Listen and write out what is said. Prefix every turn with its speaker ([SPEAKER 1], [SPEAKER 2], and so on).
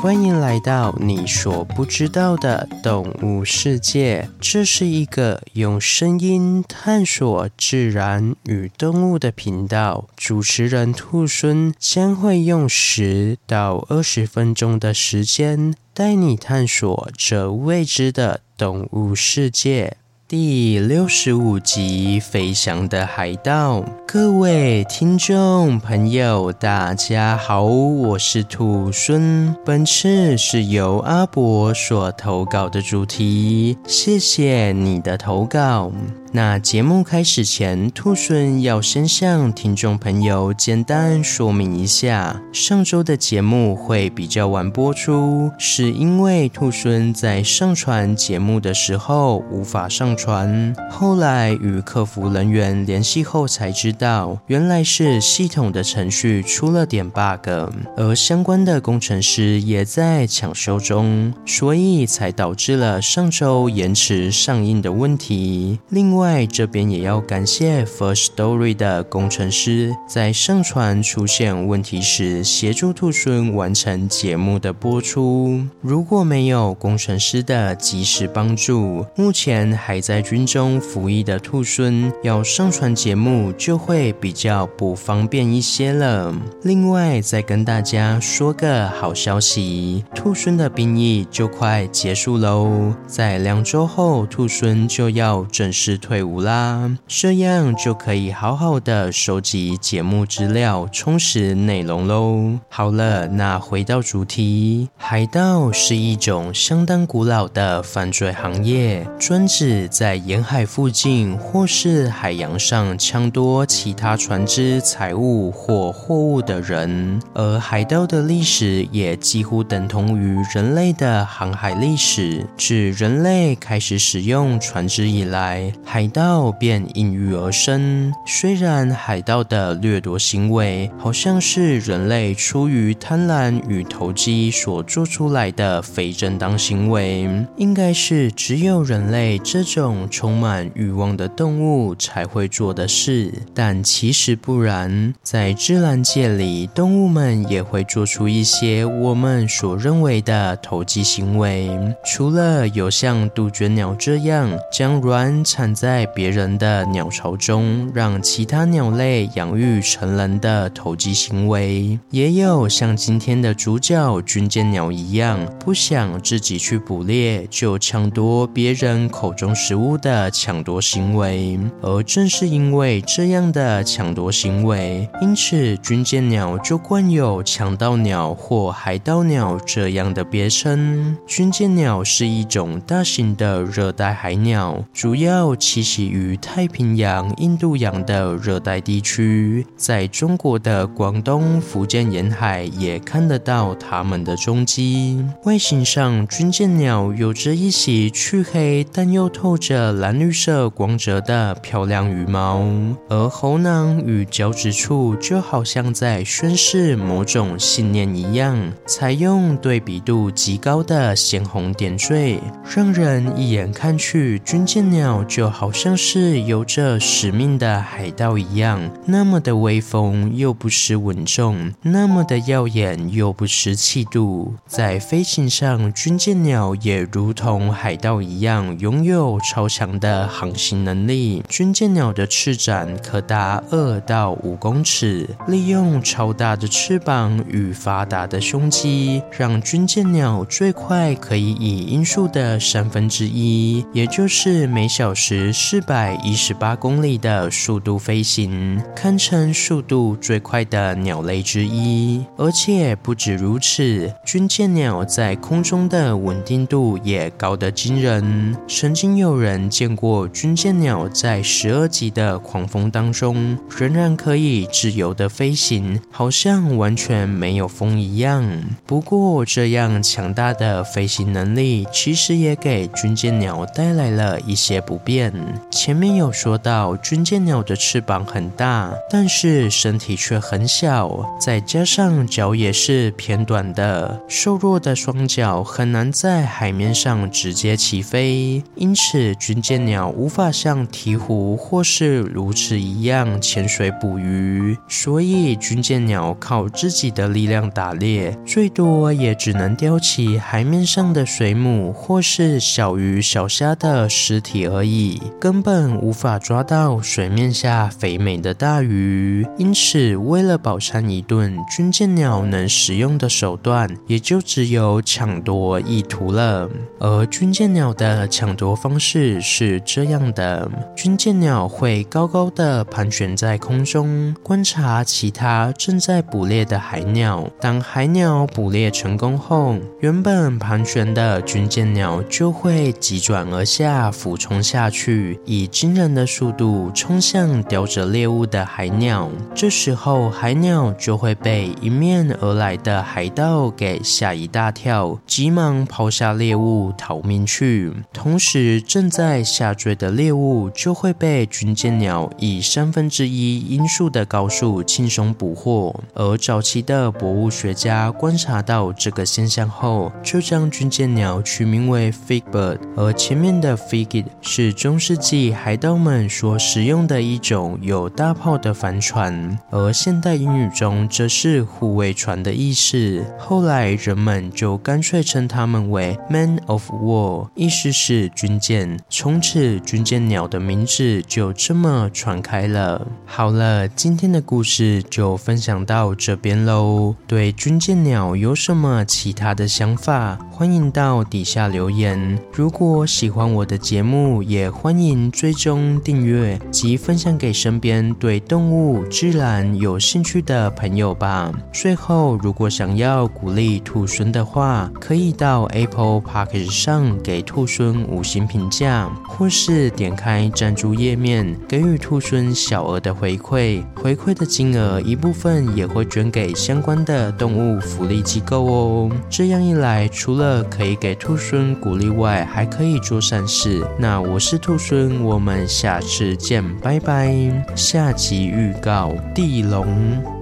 [SPEAKER 1] 欢迎来到你所不知道的动物世界。这是一个用声音探索自然与动物的频道。主持人兔孙将会用十到二十分钟的时间，带你探索这未知的动物世界。第六十五集：飞翔的海盗。各位听众朋友，大家好，我是土孙。本次是由阿伯所投稿的主题，谢谢你的投稿。那节目开始前，兔孙要先向听众朋友简单说明一下，上周的节目会比较晚播出，是因为兔孙在上传节目的时候无法上传，后来与客服人员联系后才知道，原来是系统的程序出了点 bug，而相关的工程师也在抢修中，所以才导致了上周延迟上映的问题。另外，另外，这边也要感谢 First Story 的工程师，在上传出现问题时，协助兔孙完成节目的播出。如果没有工程师的及时帮助，目前还在军中服役的兔孙要上传节目就会比较不方便一些了。另外，再跟大家说个好消息，兔孙的兵役就快结束喽，在两周后，兔孙就要正式退伍啦，这样就可以好好的收集节目资料，充实内容喽。好了，那回到主题，海盗是一种相当古老的犯罪行业，专指在沿海附近或是海洋上抢夺其他船只财物或货物的人。而海盗的历史也几乎等同于人类的航海历史，自人类开始使用船只以来，海海盗便应运而生。虽然海盗的掠夺行为好像是人类出于贪婪与投机所做出来的非正当行为，应该是只有人类这种充满欲望的动物才会做的事。但其实不然，在自然界里，动物们也会做出一些我们所认为的投机行为。除了有像杜鹃鸟这样将卵产在在别人的鸟巢中，让其他鸟类养育成人的投机行为，也有像今天的主角军舰鸟一样，不想自己去捕猎就抢夺别人口中食物的抢夺行为。而正是因为这样的抢夺行为，因此军舰鸟就冠有强盗鸟或海盗鸟这样的别称。军舰鸟是一种大型的热带海鸟，主要栖栖息于太平洋、印度洋的热带地区，在中国的广东、福建沿海也看得到它们的踪迹。外形上，军舰鸟有着一袭黢黑但又透着蓝绿色光泽的漂亮羽毛，而喉囊与脚趾处就好像在宣示某种信念一样，采用对比度极高的鲜红点缀，让人一眼看去，军舰鸟就好好像是。有着使命的海盗一样，那么的威风又不失稳重，那么的耀眼又不失气度。在飞行上，军舰鸟也如同海盗一样，拥有超强的航行能力。军舰鸟的翅展可达二到五公尺，利用超大的翅膀与发达的胸肌，让军舰鸟最快可以以音速的三分之一，也就是每小时四百。一十八公里的速度飞行，堪称速度最快的鸟类之一。而且不止如此，军舰鸟在空中的稳定度也高得惊人。曾经有人见过军舰鸟在十二级的狂风当中，仍然可以自由的飞行，好像完全没有风一样。不过，这样强大的飞行能力，其实也给军舰鸟带来了一些不便。前面有说到，军舰鸟的翅膀很大，但是身体却很小，再加上脚也是偏短的，瘦弱的双脚很难在海面上直接起飞，因此军舰鸟无法像鹈鹕或是鸬鹚一样潜水捕鱼，所以军舰鸟靠自己的力量打猎，最多也只能叼起海面上的水母或是小鱼小虾的尸体而已，根本无法抓到水面下肥美的大鱼。因此，为了饱餐一顿，军舰鸟能使用的手段也就只有抢夺意图了。而军舰鸟的抢夺方式是这样的：军舰鸟会高高的盘旋在空中，观察其他正在捕猎的海鸟。当海鸟捕猎成功后，原本盘旋的军舰鸟就会急转而下，俯冲下去，以惊人的速度冲向叼着猎物的海鸟。这时候，海鸟就会被迎面而来的海盗给吓一大跳，急忙抛下猎物逃命去。同时，正在下坠的猎物就会被军舰鸟以三分之一音速的高速轻松捕获。而早期的博物学家观察到这个现象后，就将军舰鸟取名为 Frigate，而前面的 f i g i t 是中世纪海盗们所使用的一种有大炮的帆船，而现代英语中则是护卫船的意思。后来人们就干脆称它们为 Man of War，意思是军舰。从此，军舰鸟的名字就这么传开了。好了，今天的故事就分享到这边喽。对军舰鸟有什么其他的想法？欢迎到底下留言。如果喜欢我的节目，也欢迎追踪订阅及分享给身边对动物、自然有兴趣的朋友吧。最后，如果想要鼓励兔孙的话，可以到 Apple Park 上给兔孙五星评价，或是点开赞助页面给予兔孙小额的回馈。回馈的金额一部分也会捐给相关的动物福利机构哦。这样一来，除了可以给兔孙鼓励外，还可以做善事。那我是兔我们下次见，拜拜。下集预告：地龙。